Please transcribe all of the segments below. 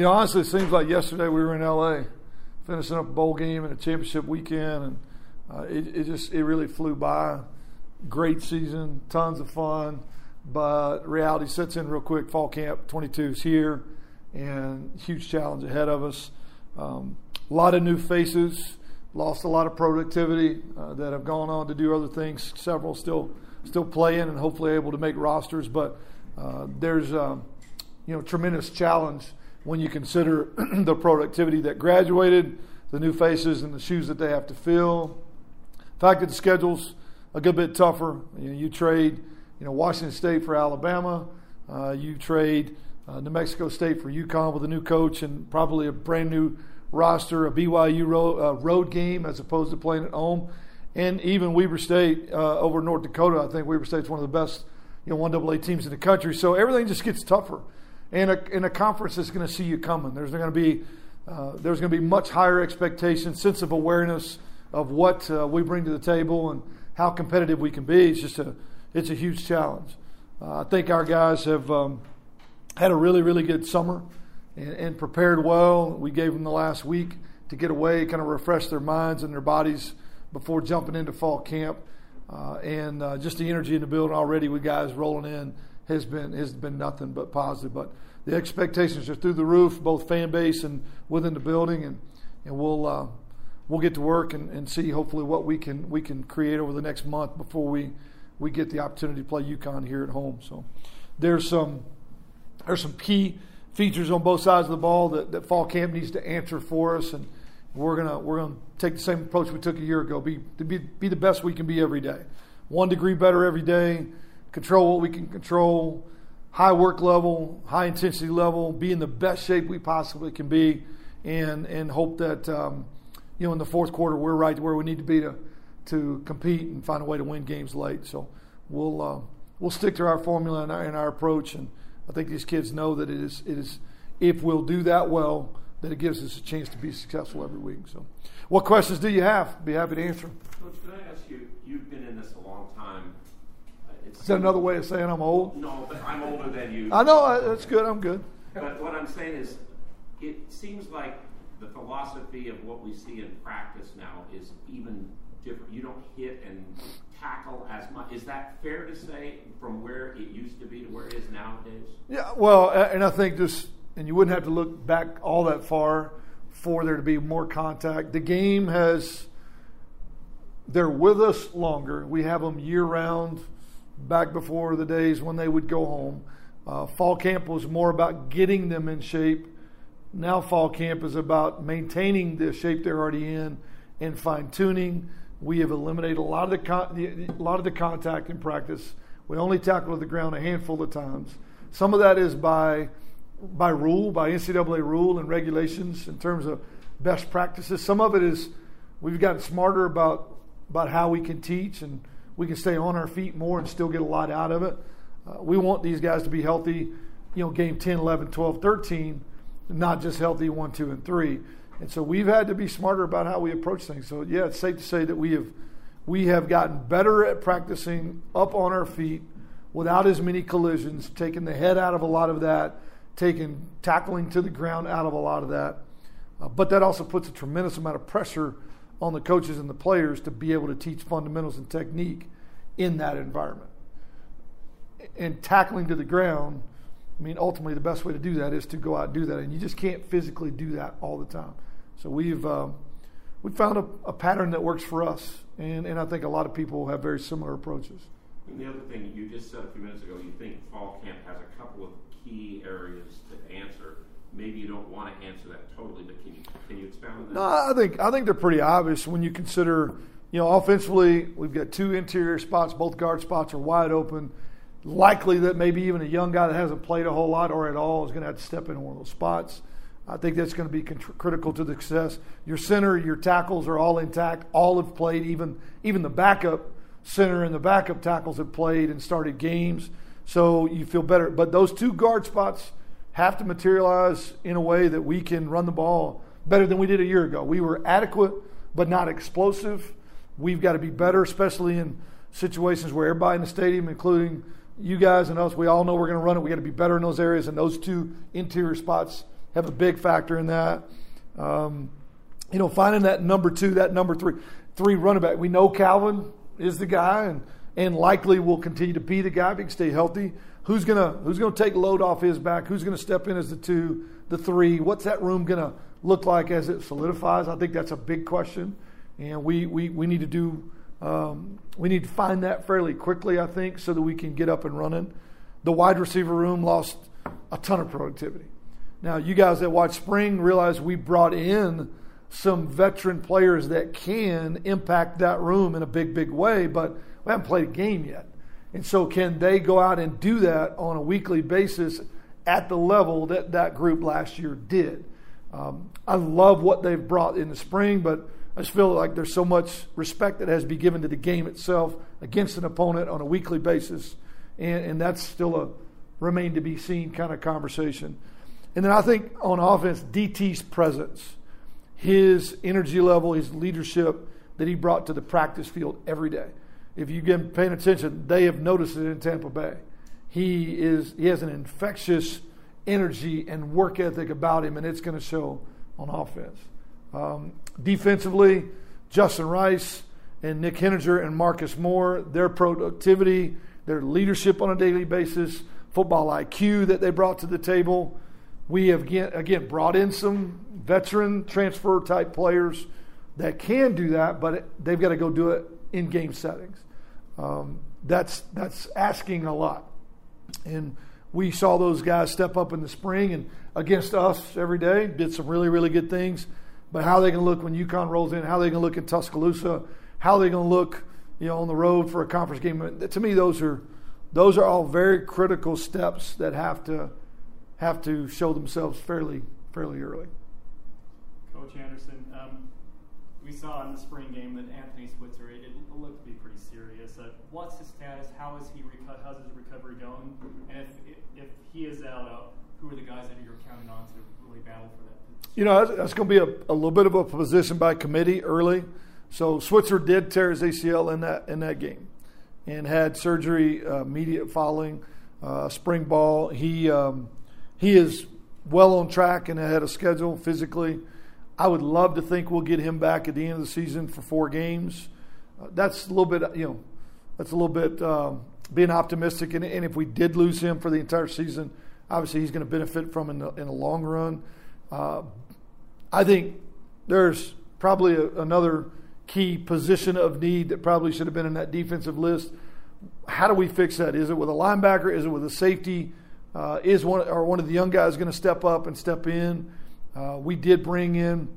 You know, honestly, it seems like yesterday we were in LA, finishing up a bowl game and a championship weekend, and uh, it, it just it really flew by. Great season, tons of fun, but reality sets in real quick. Fall camp 22 is here, and huge challenge ahead of us. Um, a lot of new faces, lost a lot of productivity uh, that have gone on to do other things. Several still still playing and hopefully able to make rosters, but uh, there's um, you know tremendous challenge when you consider the productivity that graduated, the new faces, and the shoes that they have to fill. The fact that the schedule's a good bit tougher. You, know, you trade, you know, Washington State for Alabama. Uh, you trade uh, New Mexico State for UConn with a new coach and probably a brand new roster, a BYU road, uh, road game as opposed to playing at home. And even Weber State uh, over North Dakota, I think Weber State's one of the best, you know, one AA teams in the country. So everything just gets tougher and a, and a conference that's going to see you coming. There's going to be uh, there's going to be much higher expectations, sense of awareness of what uh, we bring to the table and how competitive we can be. It's just a it's a huge challenge. Uh, I think our guys have um, had a really really good summer and, and, prepared well. We gave them the last week to get away, kind of refresh their minds and their bodies before jumping into fall camp. Uh, and uh, just the energy in the building already with guys rolling in has been has been nothing but positive. But the expectations are through the roof, both fan base and within the building, and and we'll uh, we'll get to work and, and see hopefully what we can we can create over the next month before we we get the opportunity to play UConn here at home. So there's some there's some key features on both sides of the ball that, that fall camp needs to answer for us and we're gonna we're gonna take the same approach we took a year ago. Be be be the best we can be every day. One degree better every day control what we can control, high work level, high intensity level, be in the best shape we possibly can be, and and hope that um, you know in the fourth quarter we're right where we need to be to to compete and find a way to win games late. So we'll uh, we'll stick to our formula and our, and our approach, and I think these kids know that it is it is if we'll do that well that it gives us a chance to be successful every week. So, what questions do you have? Be happy to answer. Coach, can I ask you? You've been in this a long time. Is that another way of saying I'm old? No, but I'm older than you. I know. Uh, that's good. I'm good. But what I'm saying is, it seems like the philosophy of what we see in practice now is even different. You don't hit and tackle as much. Is that fair to say from where it used to be to where it is nowadays? Yeah. Well, and I think this, and you wouldn't have to look back all that far for there to be more contact. The game has. They're with us longer. We have them year round back before the days when they would go home. Uh, fall camp was more about getting them in shape. Now, fall camp is about maintaining the shape they're already in and fine tuning. We have eliminated a lot of the, con- a lot of the contact in practice. We only tackle the ground a handful of times. Some of that is by by rule, by NCAA rule and regulations in terms of best practices. Some of it is we've gotten smarter about about how we can teach and we can stay on our feet more and still get a lot out of it. Uh, we want these guys to be healthy, you know, game 10, 11, 12, 13, not just healthy 1, 2, and 3. And so we've had to be smarter about how we approach things. So, yeah, it's safe to say that we have, we have gotten better at practicing up on our feet without as many collisions, taking the head out of a lot of that, taking tackling to the ground out of a lot of that. Uh, but that also puts a tremendous amount of pressure on the coaches and the players to be able to teach fundamentals and technique in that environment. And tackling to the ground, I mean, ultimately, the best way to do that is to go out and do that, and you just can't physically do that all the time. So we've um, we found a, a, pattern that works for us, and, and I think a lot of people have very similar approaches. And the other thing you just said a few minutes ago, you think fall camp has a couple of key areas to answer maybe you don't want to answer that totally, but can you can you expound on that? No, I think I think they're pretty obvious when you consider, you know, offensively we've got two interior spots, both guard spots are wide open. Likely that maybe even a young guy that hasn't played a whole lot or at all is going to have to step into one of those spots. I think that's going to be critical to the success. Your center, your tackles are all intact. All have played. Even even the backup center and the backup tackles have played and started games. So you feel better. But those two guard spots have to materialize in a way that we can run the ball better than we did a year ago. We were adequate, but not explosive. We've got to be better, especially in situations where everybody in the stadium, including you guys and us, we all know we're going to run it. We got to be better in those areas, and those two interior spots have a big factor in that. Um, you know, finding that number two, that number three, three running back. We know Calvin is the guy, and and likely will continue to be the guy if he can stay healthy. Who's gonna Who's gonna take load off his back? Who's gonna step in as the two, the three? What's that room gonna look like as it solidifies? I think that's a big question, and we we, we need to do um, we need to find that fairly quickly. I think so that we can get up and running. The wide receiver room lost a ton of productivity. Now, you guys that watch spring realize we brought in some veteran players that can impact that room in a big, big way, but we haven't played a game yet. And so, can they go out and do that on a weekly basis at the level that that group last year did? Um, I love what they've brought in the spring, but I just feel like there's so much respect that has to be given to the game itself against an opponent on a weekly basis, and, and that's still a remain to be seen kind of conversation. And then I think on offense, DT's presence, his energy level, his leadership that he brought to the practice field every day. If you've been paying attention, they have noticed it in Tampa Bay. He is he has an infectious energy and work ethic about him, and it's going to show on offense. Um, defensively, Justin Rice and Nick Heninger and Marcus Moore, their productivity, their leadership on a daily basis, football IQ that they brought to the table. We have again brought in some veteran transfer type players that can do that, but they've got to go do it in game settings. Um, that's that's asking a lot, and we saw those guys step up in the spring and against us every day. Did some really really good things, but how they to look when UConn rolls in? How they to look in Tuscaloosa? How they to look, you know, on the road for a conference game? To me, those are those are all very critical steps that have to have to show themselves fairly fairly early. Coach Anderson, um, we saw in the spring game that Anthony Switzer it, looked to be pretty serious. Uh, what's his status? How is he? Reco- how's his recovery going? And if if, if he is out, uh, who are the guys that you're counting on to really battle for that? You know, that's, that's going to be a, a little bit of a position by committee early. So Switzer did tear his ACL in that in that game and had surgery uh, immediate following uh, spring ball. He um, he is well on track and ahead of schedule physically. I would love to think we'll get him back at the end of the season for four games. Uh, that's a little bit, you know, that's a little bit um, being optimistic. And, and, if we did lose him for the entire season, obviously he's going to benefit from in the, in the long run. Uh, I think there's probably a, another key position of need that probably should have been in that defensive list. How do we fix that? Is it with a linebacker? Is it with a safety? Uh, is one or one of the young guys going to step up and step in? Uh, we did bring in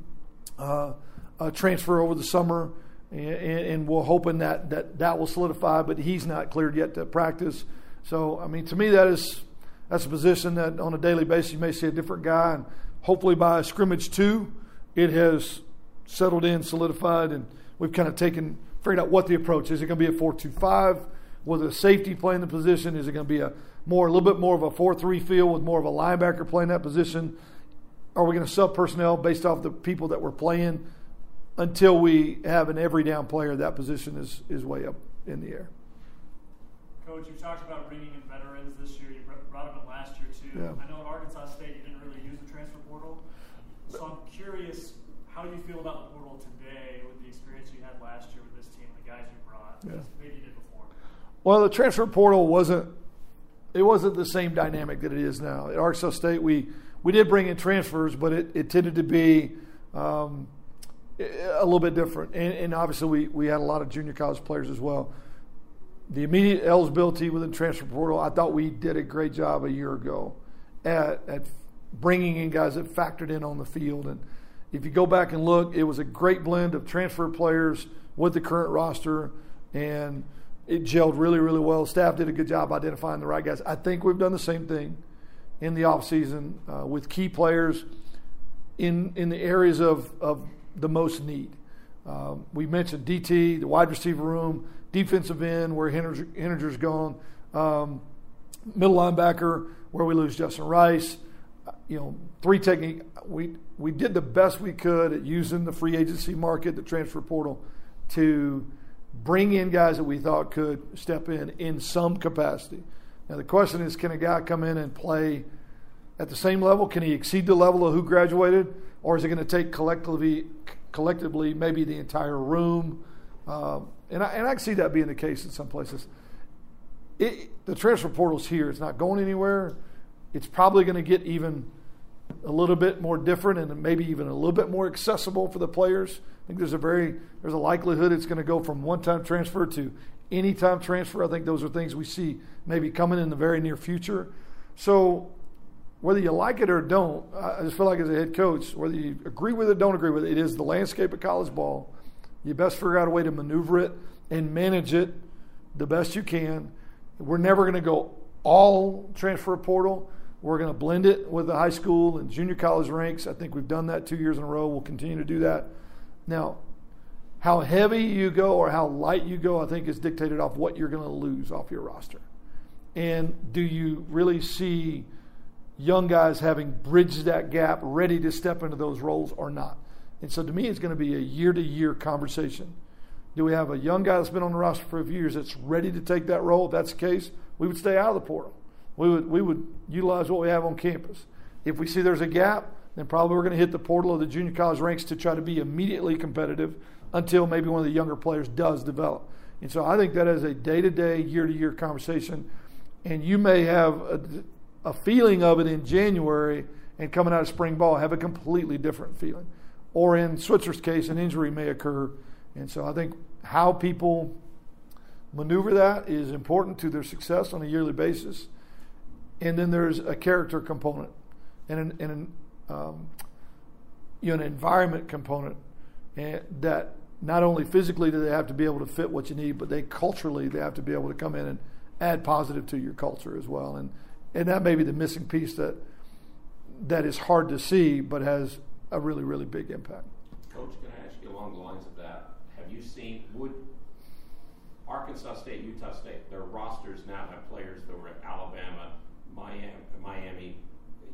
uh, a transfer over the summer, and, and, we're hoping that, that that will solidify. But he's not cleared yet to practice. So I mean, to me, that is that's a position that on a daily basis you may see a different guy, and hopefully by scrimmage two, it has settled in, solidified, and we've kind of taken, figured out what the approach is. It going to be a 4 2 5 with a safety playing the position? Is it going to be a more, a little bit more of a 4 3 feel with more of a linebacker playing that position? Are we going to sub personnel based off the people that we're playing until we have an every down player? That position is, is way up in the air. Coach, you talked about bringing in veterans this year. You brought them in last year, too. Yeah. I know at Arkansas State you didn't really use the transfer portal. So I'm curious, how do you feel about the portal today with the experience you had last year with this team, the guys you brought, yeah. maybe you did before? Well, the transfer portal wasn't it wasn't the same dynamic that it is now. At Arkansas State, we we did bring in transfers, but it, it tended to be um, a little bit different. And, and, obviously, we, we had a lot of junior college players as well. The immediate eligibility within transfer portal, I thought we did a great job a year ago at, at bringing in guys that factored in on the field. And if you go back and look, it was a great blend of transfer players with the current roster, and it gelled really, really well. Staff did a good job identifying the right guys. I think we've done the same thing in the offseason uh, with key players in, in the areas of, of the most need. Um, we mentioned DT, the wide receiver room, defensive end, where Heninger's gone, um, middle linebacker, where we lose Justin Rice. You know, three technique. We we did the best we could at using the free agency market, the transfer portal, to bring in guys that we thought could step in in some capacity. Now, the question is can a guy come in and play at the same level? Can he exceed the level of who graduated? Or is it going to take collectively, collectively maybe the entire room? Um, and, I, and I can see that being the case in some places. It, the transfer portal's here. It's not going anywhere. It's probably going to get even a little bit more different and maybe even a little bit more accessible for the players. I think there's a very there's a likelihood it's going to go from one-time transfer to anytime transfer. I think those are things we see maybe coming in the very near future. So whether you like it or don't, I just feel like as a head coach, whether you agree with it, or don't agree with it, it is the landscape of college ball. You best figure out a way to maneuver it and manage it the best you can. We're never going to go all transfer portal. We're going to blend it with the high school and junior college ranks. I think we've done that two years in a row. We'll continue to do that. Now, how heavy you go or how light you go, I think, is dictated off what you're going to lose off your roster. And do you really see young guys having bridged that gap, ready to step into those roles or not? And so to me, it's going to be a year to year conversation. Do we have a young guy that's been on the roster for a few years that's ready to take that role? If that's the case, we would stay out of the portal. We would, we would utilize what we have on campus. If we see there's a gap, then probably we're going to hit the portal of the junior college ranks to try to be immediately competitive until maybe one of the younger players does develop. And so I think that is a day to day, year to year conversation. And you may have a, a feeling of it in January and coming out of spring ball have a completely different feeling or in Switzer's case, an injury may occur. And so I think how people maneuver that is important to their success on a yearly basis. And then there's a character component and an, and an, um, you know, an environment component and that not only physically do they have to be able to fit what you need, but they culturally they have to be able to come in and add positive to your culture as well. And and that may be the missing piece that that is hard to see, but has a really, really big impact. Coach, can I ask you along the lines of that? Have you seen, would Arkansas State, Utah State, their rosters now have players that were at Alabama, Miami, Miami,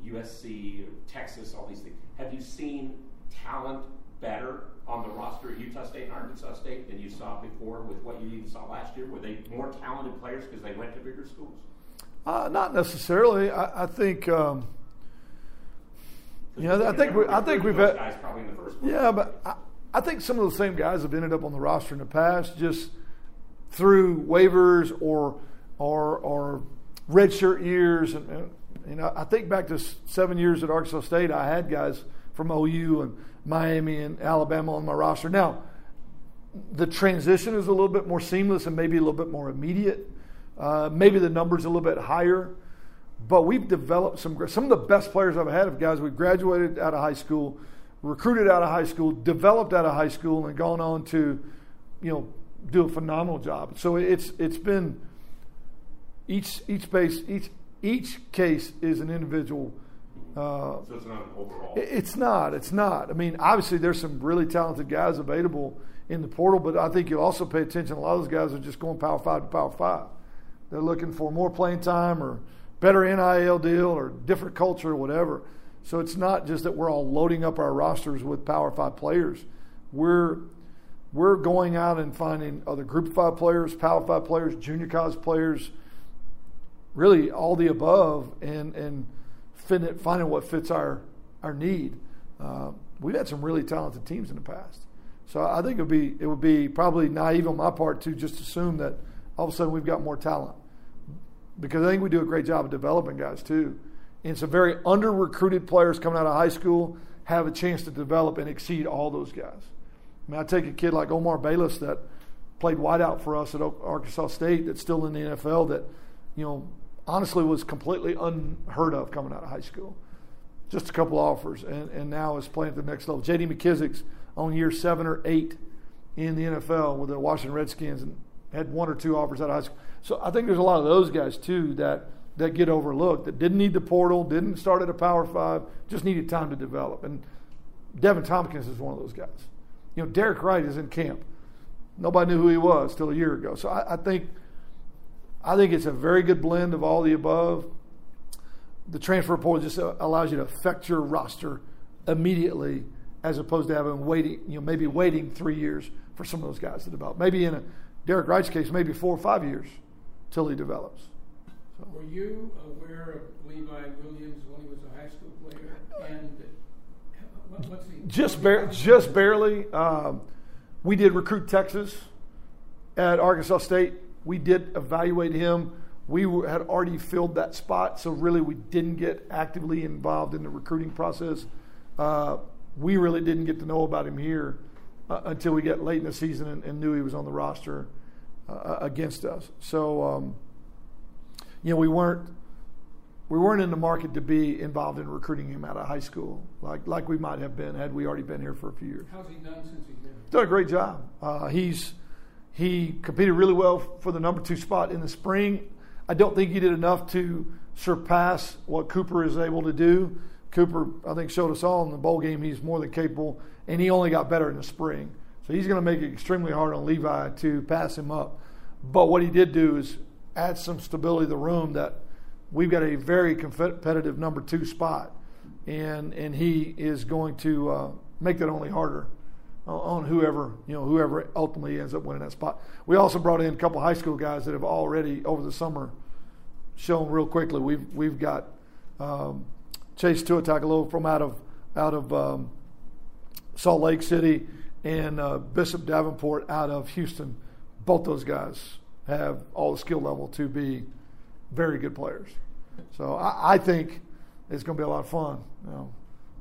USC, Texas, all these things. Have you seen talent better on the roster at Utah State and Arkansas State than you saw before with what you even saw last year? Were they more talented players because they went to bigger schools? Uh, not necessarily. I, I think. Um, yeah, I think we, I think we've had. guys probably in the first. Yeah, but I, I think some of the same guys have ended up on the roster in the past, just through waivers or or or redshirt years. And, and you know, I think back to seven years at Arkansas State, I had guys from OU and Miami and Alabama on my roster. Now, the transition is a little bit more seamless and maybe a little bit more immediate. Uh, maybe the numbers a little bit higher. But we've developed some some of the best players I've had of guys we graduated out of high school, recruited out of high school, developed out of high school, and gone on to, you know, do a phenomenal job. So it's it's been each each base each each case is an individual. Uh, so it's not overall. It's not. It's not. I mean, obviously there's some really talented guys available in the portal, but I think you'll also pay attention. A lot of those guys are just going Power Five to Power Five. They're looking for more playing time or better NIL deal or different culture or whatever. So it's not just that we're all loading up our rosters with Power Five players. We're we're going out and finding other Group Five players, Power Five players, junior college players, really all the above, and and finding what fits our our need. Uh, we've had some really talented teams in the past, so I think it would be it would be probably naive on my part to just assume that all of a sudden we've got more talent because I think we do a great job of developing guys too. And some very under recruited players coming out of high school have a chance to develop and exceed all those guys. I mean, I take a kid like Omar Bayless that played wideout for us at Arkansas State that's still in the NFL that, you know, honestly was completely unheard of coming out of high school. Just a couple offers, and, and now is playing at the next level. J.D. McKissic's on year seven or eight in the NFL with the Washington Redskins and had one or two offers out of high school. So I think there's a lot of those guys too that that get overlooked that didn't need the portal, didn't start at a Power Five, just needed time to develop. And Deven Thompkins is one of those guys. You know, Derek Wright is in camp. Nobody knew who he was till a year ago. So I, I think I think it's a very good blend of all the above. The transfer portal just allows you to affect your roster immediately, as opposed to having waiting, you know, maybe waiting three years for some of those guys to develop. Maybe in a Derek Wright's case, maybe four or five years till he develops. So. Were you aware of Levi Williams when he was a high school player? And what, what's he? Just, bar- just barely. Um, we did recruit Texas at Arkansas State. We did evaluate him. We were, had already filled that spot, so really we didn't get actively involved in the recruiting process. Uh, we really didn't get to know about him here uh, until we got late in the season and, and knew he was on the roster uh, against us. So, um, you know, we weren't we weren't in the market to be involved in recruiting him out of high school like like we might have been had we already been here for a few years. How's he done since he's been? Done a great job. Uh, he's he competed really well for the number two spot in the spring. I don't think he did enough to surpass what Cooper is able to do. Cooper, I think, showed us all in the bowl game he's more than capable, and he only got better in the spring. So he's going to make it extremely hard on Levi to pass him up. But what he did do is add some stability to the room that we've got a very competitive number two spot, and and he is going to uh, make that only harder on whoever you know whoever ultimately ends up winning that spot. We also brought in a couple high school guys that have already over the summer shown real quickly. We've we've got um, Chase Tuatakalo from out of out of um, Salt Lake City and uh, Bishop Davenport out of Houston. Both those guys have all the skill level to be very good players. So I, I think it's going to be a lot of fun. You know,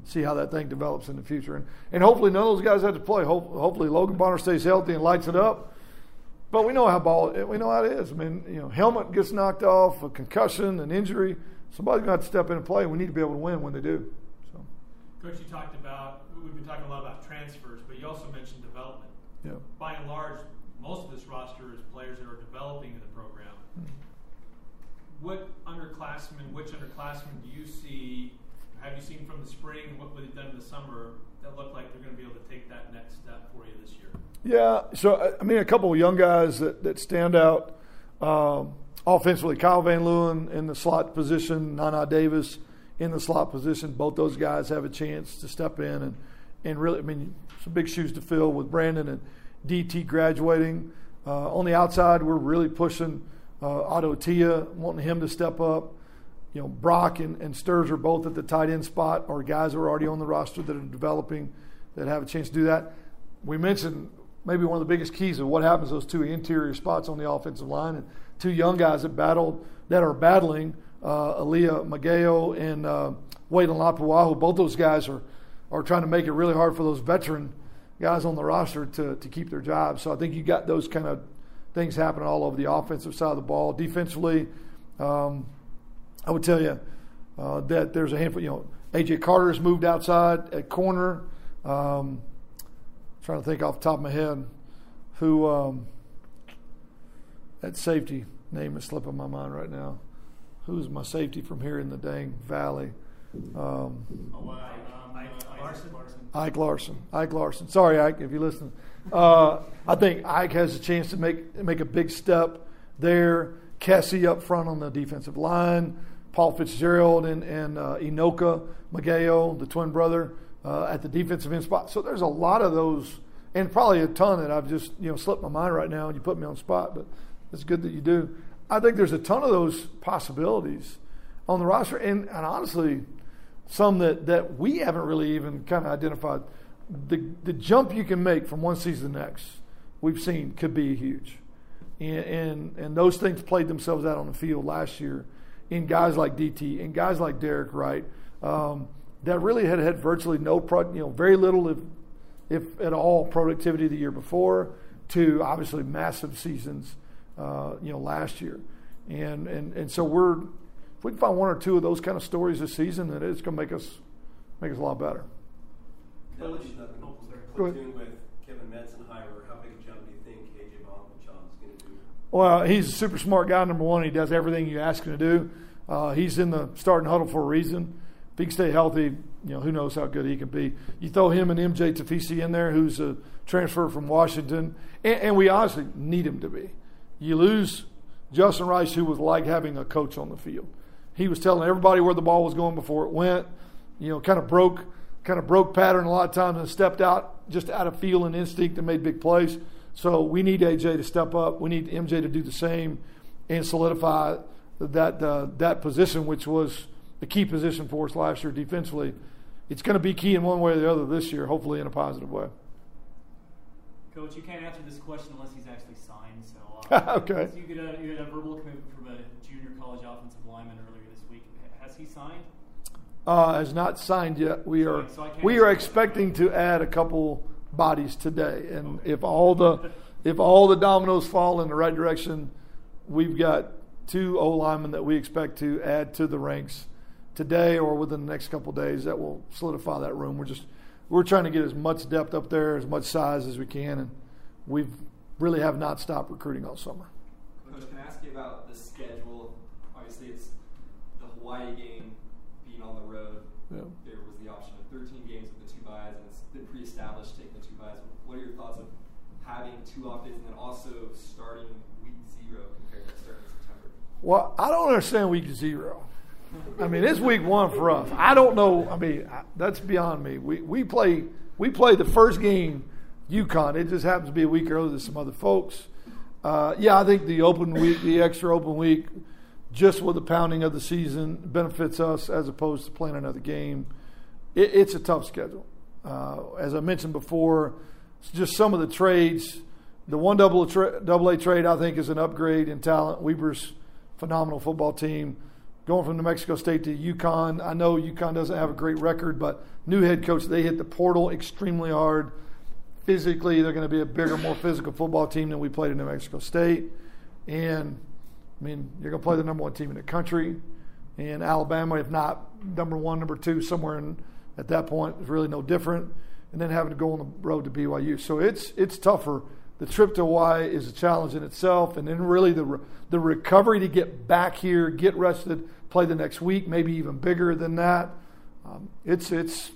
see how that thing develops in the future, and and hopefully none of those guys have to play. hopefully Logan Bonner stays healthy and lights it up. But we know how ball we know how it is. I mean, you know, helmet gets knocked off, a concussion, an injury. Somebody's going to have to step in and play. We need to be able to win when they do. So. Coach, you talked about we've been talking a lot about transfers, but you also mentioned development. Yeah. By and large, most of this roster is players that are developing in the program. Mm-hmm. What underclassmen, which underclassmen do you see? Have you seen from the spring what they've done in the summer that look like they're going to be able to take that next step for you this year? Yeah, so I mean, a couple of young guys that, that stand out um, offensively. Kyle Van Leeuwen in the slot position, Nana Davis in the slot position. Both those guys have a chance to step in and, and really, I mean, some big shoes to fill with Brandon and DT graduating. Uh, on the outside, we're really pushing uh, Otto Tia, wanting him to step up. You know, Brock and, and Sturz are both at the tight end spot, or guys who are already on the roster that are developing that have a chance to do that. We mentioned maybe one of the biggest keys of what happens those two interior spots on the offensive line and two young guys that battled that are battling uh, Aaliyah Mageo and uh, Waylon Lapuahu. Both those guys are are trying to make it really hard for those veteran guys on the roster to to keep their jobs. So I think you got those kind of things happening all over the offensive side of the ball. Defensively, um, I would tell you uh, that there's a handful. You know, AJ Carter has moved outside at corner. Um, trying to think off the top of my head who um, that safety name is slipping my mind right now. Who's my safety from here in the dang valley? Um, oh, uh, Ike Larsen. Ike Larsen. Ike Larsen. Sorry, Ike, if you listen. Uh, I think Ike has a chance to make make a big step there. Kessie up front on the defensive line. Paul Fitzgerald and, and uh, Enoka Mageo, the twin brother, uh, at the defensive end spot. So there's a lot of those, and probably a ton that I've just you know slipped my mind right now. And you put me on spot, but it's good that you do. I think there's a ton of those possibilities on the roster, and, and honestly, some that, that we haven't really even kind of identified. The, the jump you can make from one season to the next, we've seen could be huge. And, and, and those things played themselves out on the field last year in guys like DT and guys like Derek Wright um, that really had had virtually no, pro, you know, very little, if, if at all, productivity the year before to obviously massive seasons, uh, you know, last year. And, and, and so we're, if we can find one or two of those kind of stories this season, then it's going to make us make us a lot better. Coach, platoon with Kevin Meitzenheimer, how big a jump do you think AJ Vongphachanh is going to do? Well, he's a super smart guy. Number one, he does everything you ask him to do. Uh, he's in the starting huddle for a reason. If he can stay healthy, you know who knows how good he can be. You throw him and MJ Tafisi in there, who's a transfer from Washington, and, and we honestly need him to be. You lose Justin Rice, who was like having a coach on the field he was telling everybody where the ball was going before it went. You know, kind of broke, kind of broke pattern a lot of times and stepped out just out of feel and instinct and made big plays. So we need AJ to step up. We need MJ to do the same and solidify that uh, that position, which was the key position for us last year defensively. It's going to be key in one way or the other this year, hopefully in a positive way. Coach, you can't answer this question unless he's actually signed. So uh, okay. You get a you get a verbal commitment from a junior college offensive lineman earlier this week. Has he signed? Uh, has not signed yet. We are so we are expecting to add a couple bodies today, and if all the if all the dominoes fall in the right direction, we've got two O linemen that we expect to add to the ranks today or within the next couple days that will solidify that room. We're just we're trying to get as much depth up there, as much size as we can, and we've really have not stopped recruiting all summer. Coach, can I ask you about the schedule? Obviously, it's the Hawaii game being on the road. Yeah. There was the option of 13 games with the two byes, and it's been pre-established taking the two byes. What are your thoughts of having two off days and then also starting week zero compared to starting September? Well, I don't understand week zero. I mean, it's week one for us. I don't know. I mean, that's beyond me. We we play we play the first game, UConn. It just happens to be a week earlier than some other folks. Uh, yeah, I think the open week, the extra open week, just with the pounding of the season, benefits us as opposed to playing another game. It, it's a tough schedule. Uh, as I mentioned before, just some of the trades. The one double A, double A trade, I think, is an upgrade in talent. Weber's phenomenal football team going from New Mexico State to UConn. I know UConn doesn't have a great record, but new head coach, they hit the portal extremely hard. Physically, they're going to be a bigger, more physical football team than we played in New Mexico State. And, I mean, you're going to play the number one team in the country. And Alabama, if not number one, number two, somewhere in, at that point, is really no different. And then having to go on the road to BYU. So it's, it's tougher the trip to Hawaii is a challenge in itself, and then really the the recovery to get back here, get rested, play the next week, maybe even bigger than that. Um, it's it's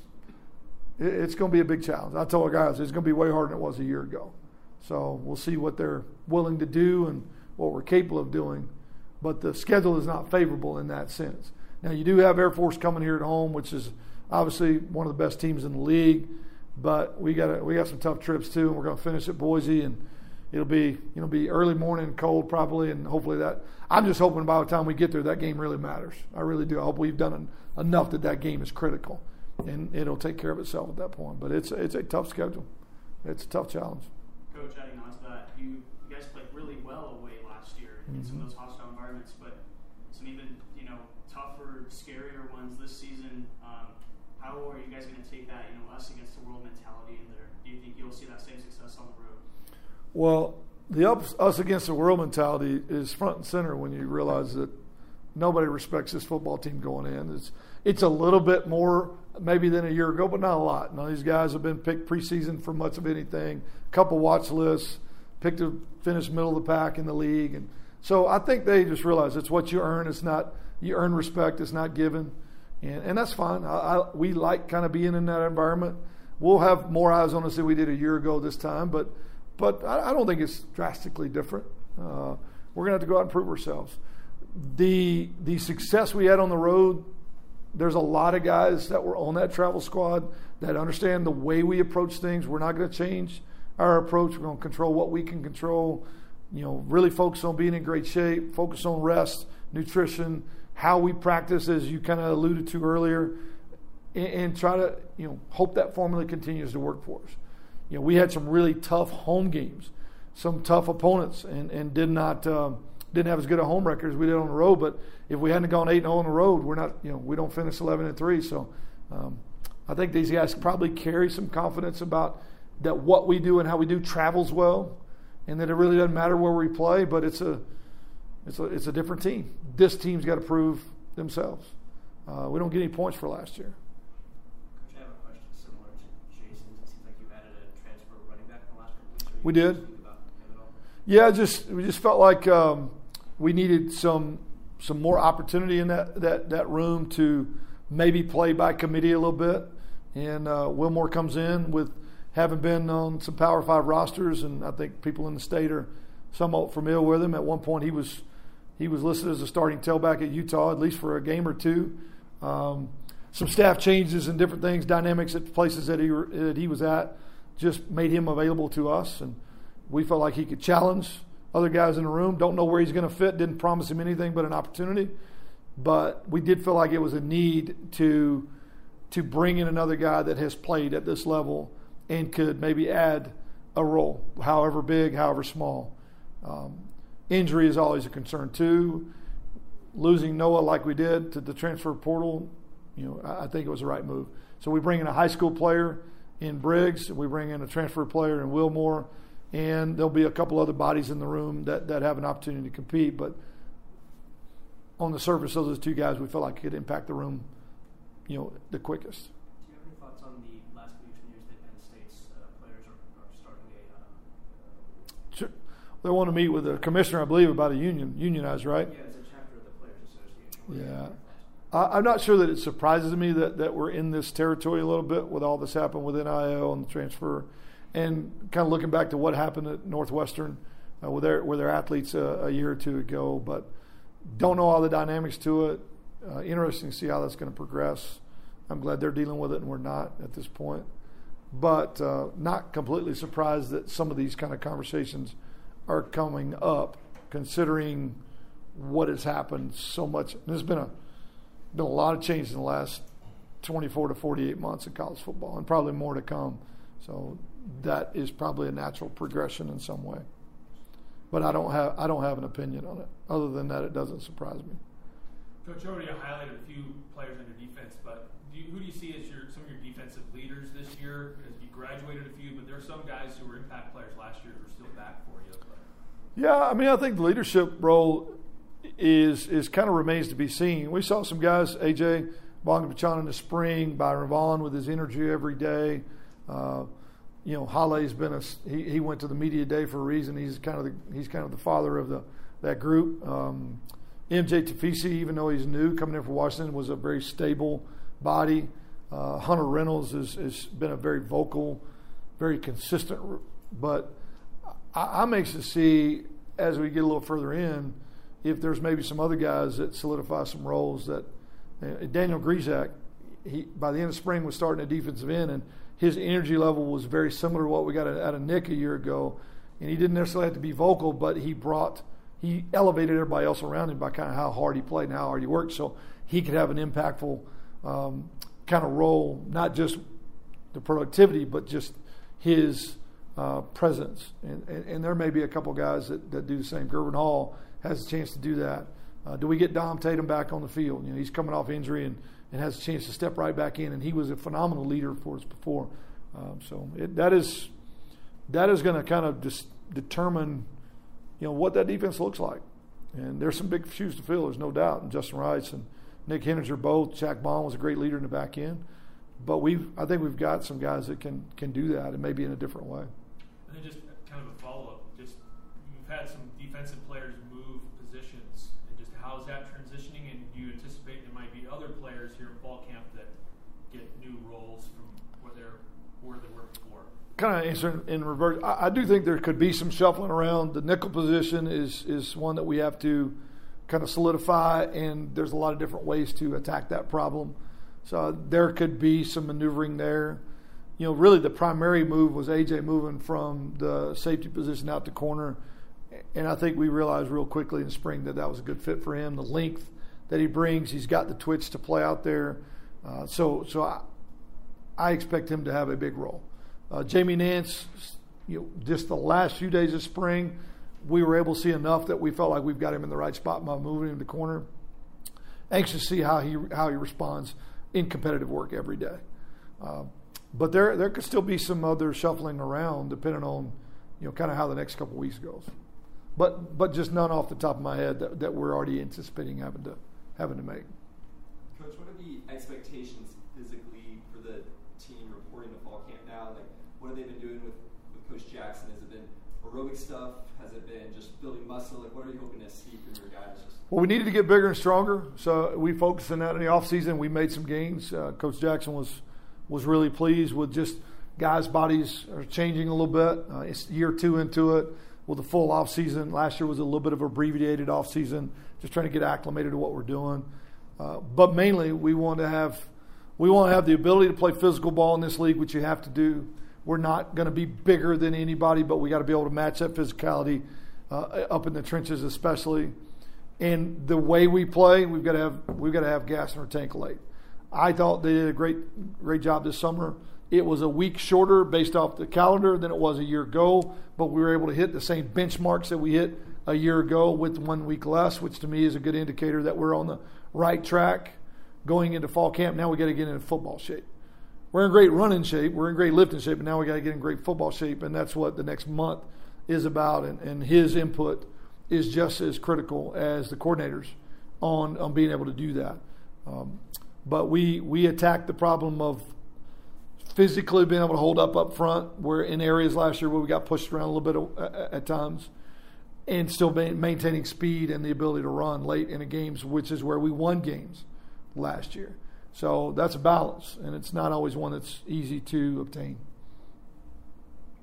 it's going to be a big challenge. I told guys it's going to be way harder than it was a year ago. So we'll see what they're willing to do and what we're capable of doing. But the schedule is not favorable in that sense. Now you do have Air Force coming here at home, which is obviously one of the best teams in the league. But we got we got some tough trips too, and we're going to finish at Boise and it'll be you know be early morning, cold probably, and hopefully that. I'm just hoping by the time we get there, that game really matters. I really do. I hope we've done enough that that game is critical, and it'll take care of itself at that point. But it's it's a tough schedule. It's a tough challenge. Coach, adding on to that, you, you guys played really well away last year mm-hmm. in some of those hostile environments, but some even you know tougher, scarier ones this season. Um, how are you guys going to take that, you know, us against the world mentality in there? Do you think you'll see that same success on the road? Well, the us against the world mentality is front and center when you realize that nobody respects this football team going in. It's it's a little bit more maybe than a year ago, but not a lot. Of these guys have been picked preseason for much of anything. A couple watch lists, picked to finish middle of the pack in the league, and so I think they just realize it's what you earn. It's not you earn respect. It's not given, and and that's fine. I, I, we like kind of being in that environment. We'll have more eyes on us than we did a year ago this time, but but I, I don't think it's drastically different. Uh, we're going to have to go out and prove ourselves. The, the success we had on the road, there's a lot of guys that were on that travel squad that understand the way we approach things. We're not going to change our approach. We're going to control what we can control. You know, really focus on being in great shape, focus on rest, nutrition, how we practice, as you kind of alluded to earlier, and, and try to you know hope that formula continues to work for us you know, we had some really tough home games, some tough opponents, and, and did not um, didn't have as good a home record as we did on the road. But if we hadn't gone eight and zero on the road, we're not you know we don't finish eleven and three. So um, I think these guys probably carry some confidence about that what we do and how we do travels well, and that it really doesn't matter where we play, but it's a it's a it's a different team. This team's got to prove themselves. Uh, we don't get any points for last year. We did. Yeah, just we just felt like um, we needed some some more opportunity in that, that that room to maybe play by committee a little bit. And uh, Wilmore comes in with having been on some Power Five rosters, and I think people in the state are somewhat familiar with him. At one point, he was he was listed as a starting tailback at Utah, at least for a game or two. Um, some staff changes and different things, dynamics at places that he that he was at just made him available to us, and we felt like he could challenge other guys in the room. Don't know where he's going to fit. Didn't promise him anything but an opportunity. But we did feel like it was a need to to bring in another guy that has played at this level and could maybe add a role, however big, however small. Um, injury is always a concern too. Losing Noah like we did to the transfer portal, you know, I, I think it was the right move. So we bring in a high school player in Briggs, we bring in a transfer player in Wilmore, and there'll be a couple other bodies in the room that, that have an opportunity to compete. But on the surface, those are two guys we felt like could impact the room, you know, the quickest. Do you have any thoughts on the last and years that Penn State's uh, players are, are starting a? Uh, Sure. They want to meet with the commissioner, I believe, about a union, unionized, right? yeah, it's a chapter of the Players Association. Yeah. I, I'm not sure that it surprises me that, that we're in this territory a little bit with all this happened with NIL and the transfer, and kind of looking back to what happened at Northwestern uh, with their with their athletes uh, a year or two ago, but don't know all the dynamics to it. Uh, interesting to see how that's going to progress. I'm glad they're dealing with it and we're not at this point, but uh, not completely surprised that some of these kind of conversations are coming up, considering what has happened so much. There's been a been a lot of change in the last 24 to 48 months in college football, and probably more to come. So that is probably a natural progression in some way. But I don't have I don't have an opinion on it. Other than that, it doesn't surprise me. Coach, you already highlighted a few players on your defense, but do you, who do you see as your some of your defensive leaders this year? As you graduated a few, but there are some guys who were impact players last year who are still back for you. But. Yeah, I mean, I think the leadership role is is kind of remains to be seen. We saw some guys, AJ Vongphachanh in the spring, Byron Vaughn with his energy every day. Uh, you know, Hale's been a he, he went to the media day for a reason. He's kind of the he's kind of the father of the that group. Um, MJ Tafisi, even though he's new coming in for Washington, was a very stable body. Uh, Hunter Reynolds has, has been a very vocal, very consistent. But I, I'm anxious to see as we get a little further in if there's maybe some other guys that solidify some roles that uh, Daniel Grzesiak, he by the end of spring was starting a defensive end and his energy level was very similar to what we got out of Nick a year ago, and he didn't necessarily have to be vocal, but he brought he elevated everybody else around him by kind of how hard he played and how hard he worked, so he could have an impactful um, kind of role, not just the productivity, but just his uh, presence. And, and, and, there may be a couple guys that, that do the same. Gurvan Hall has a chance to do that. Uh, do we get Dom Tatum back on the field? You know, he's coming off injury and, and has a chance to step right back in, and he was a phenomenal leader for us before. Um, so it, that is that is going to kind of just determine, you know, what that defense looks like. And there's some big shoes to fill. There's no doubt. And Justin Rice and Nick Heninger both. Shaq Bond was a great leader in the back end. But we've, I think we've got some guys that can can do that, and maybe in a different way. And then just kind of a follow up. Just you've had some defensive players move positions, and just how is that transitioning? And do you anticipate there might be other players here in fall camp that get new roles from where they're where they were before? Kind of answering in reverse. I, I do think there could be some shuffling around. The nickel position is is one that we have to kind of solidify, and there's a lot of different ways to attack that problem. So there could be some maneuvering there. You know, really the primary move was AJ moving from the safety position out to corner, and I think we realized real quickly in spring that that was a good fit for him. The length that he brings, he's got the twitch to play out there. Uh, so, so I, I expect him to have a big role. Uh, Jamie Nance, you know, just the last few days of spring, we were able to see enough that we felt like we've got him in the right spot by moving him to corner. Anxious to see how he how he responds in competitive work every day. Uh, but there there could still be some other shuffling around depending on you know kind of how the next couple weeks goes. But but just none off the top of my head that, that we're already anticipating having to having to make. Coach, what are the expectations physically for the team reporting to fall camp now? Like, what have they been doing with, with Coach Jackson? Has it been aerobic stuff? Has it been just building muscle? Like, what are you hoping to see from your guys? Well, we needed to get bigger and stronger, so we focused on that in the offseason. We made some gains. Uh, Coach Jackson was was really pleased with just guys' bodies are changing a little bit. Uh, it's year two into it with a full off season. Last year was a little bit of abbreviated off season, just trying to get acclimated to what we're doing. Uh, but mainly, we want to have we want to have the ability to play physical ball in this league, which you have to do. We're not going to be bigger than anybody, but we got to be able to match that physicality uh, up in the trenches, especially. And the way we play, we've got to have we've got to have gas in our tank late. I thought they did a great great job this summer. It was a week shorter based off the calendar than it was a year ago, but we were able to hit the same benchmarks that we hit a year ago with one week less, which to me is a good indicator that we're on the right track going into fall camp. Now we got to get into football shape. We're in great running shape, we're in great lifting shape, but now we got to get in great football shape, and that's what the next month is about. And, and his input is just as critical as the coordinators on on being able to do that. Um, but we we attacked the problem of physically being able to hold up up front. We're in areas last year where we got pushed around a little bit at times, and still maintaining speed and the ability to run late in the games, which is where we won games last year. So that's a balance, and it's not always one that's easy to obtain.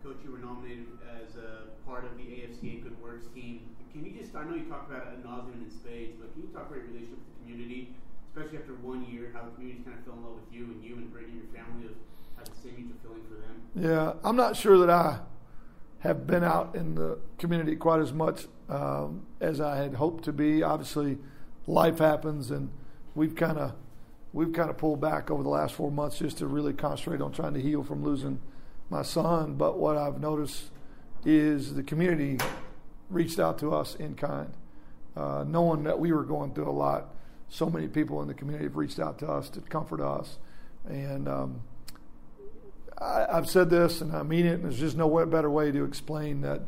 Coach, you were nominated as a part of the AFCA Good Works team. Can you just, I know you talked about it nauseum in spades, but can you talk about your relationship with the community, especially after one year, how the community's kind of fell in love with you and you and Brittany and your family have had the same mutual feeling for them? Yeah, I'm not sure that I have been out in the community quite as much um, as I had hoped to be. Obviously, life happens, and we've kind of we've kind of pulled back over the last four months just to really concentrate on trying to heal from losing my son. But what I've noticed is the community reached out to us in kind, uh, knowing that we were going through a lot. So many people in the community have reached out to us to comfort us, and um, I, have said this and I mean it. And there's just no better way to explain that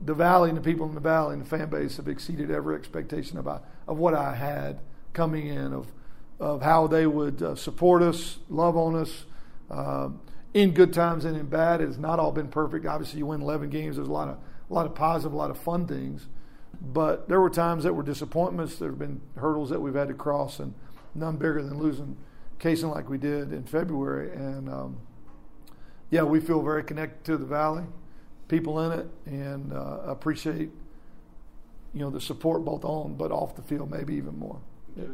the valley and the people in the valley and the fan base have exceeded every expectation about of what I had coming in of of how they would uh, support us, love on us, uh, in good times and in bad. It's not all been perfect. Obviously, you win 11 games. There's a lot of a lot of positive, a lot of fun things, but there were times that were disappointments. There have been hurdles that we've had to cross, and none bigger than losing Cason like we did in February. And um, yeah, we feel very connected to the valley, people in it, and uh, appreciate you know the support both on but off the field, maybe even more. Yeah.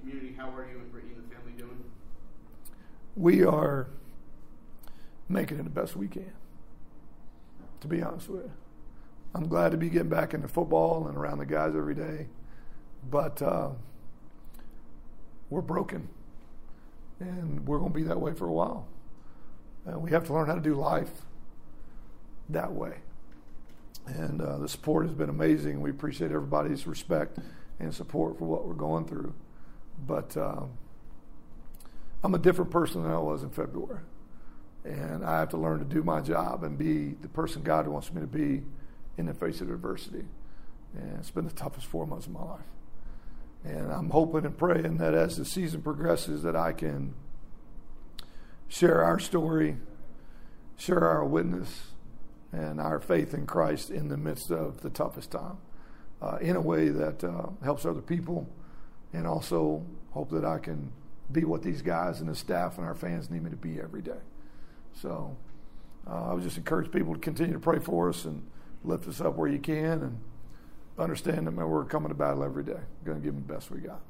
Community, how are you and Brittany and the family doing? We are making it the best we can. To be honest with you, I'm glad to be getting back into football and around the guys every day, but uh, we're broken, and we're going to be that way for a while. And we have to learn how to do life that way. And uh, the support has been amazing. We appreciate everybody's respect and support for what we're going through. But um, I'm a different person than I was in February. And I have to learn to do my job and be the person God wants me to be in the face of adversity. And it's been the toughest four months of my life. And I'm hoping and praying that as the season progresses that I can share our story, share our witness, and our faith in Christ in the midst of the toughest time uh, in a way that uh, helps other people and also hope that I can be what these guys and the staff and our fans need me to be every day. So uh, I would just encourage people to continue to pray for us and lift us up where you can and understand that man, we're coming to battle every day. We're going to give them the best we got.